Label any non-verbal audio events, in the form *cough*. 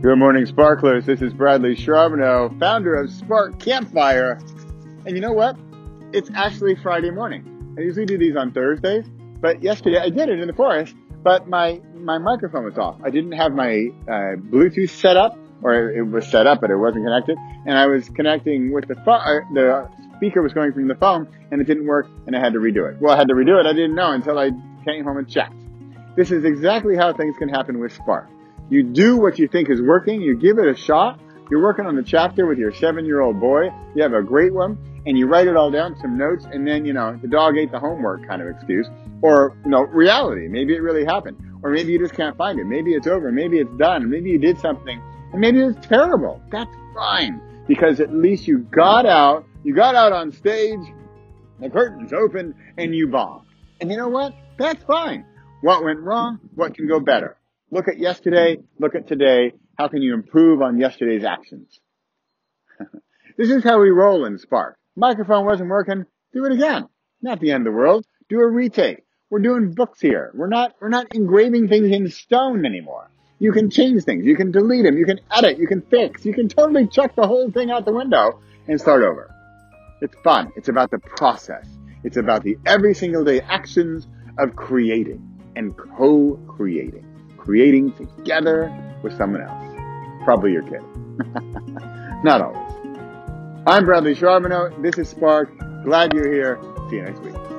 Good morning, Sparklers. This is Bradley Charbonneau, founder of Spark Campfire. And you know what? It's actually Friday morning. I usually do these on Thursdays, but yesterday I did it in the forest, but my, my microphone was off. I didn't have my uh, Bluetooth set up, or it was set up, but it wasn't connected. And I was connecting with the phone, uh, the speaker was going from the phone, and it didn't work, and I had to redo it. Well, I had to redo it. I didn't know until I came home and checked. This is exactly how things can happen with Spark. You do what you think is working. You give it a shot. You're working on the chapter with your seven year old boy. You have a great one and you write it all down, some notes, and then, you know, the dog ate the homework kind of excuse. Or, you know, reality. Maybe it really happened. Or maybe you just can't find it. Maybe it's over. Maybe it's done. Maybe you did something and maybe it's terrible. That's fine because at least you got out, you got out on stage, the curtains open and you bombed. And you know what? That's fine. What went wrong? What can go better? Look at yesterday, look at today. How can you improve on yesterday's actions? *laughs* this is how we roll in Spark. Microphone wasn't working. Do it again. Not the end of the world. Do a retake. We're doing books here. We're not, we're not engraving things in stone anymore. You can change things. You can delete them. You can edit. You can fix. You can totally chuck the whole thing out the window and start over. It's fun. It's about the process. It's about the every single day actions of creating and co-creating creating together with someone else. Probably your kid. *laughs* Not always. I'm Bradley Charbonneau. This is Spark. Glad you're here. See you next week.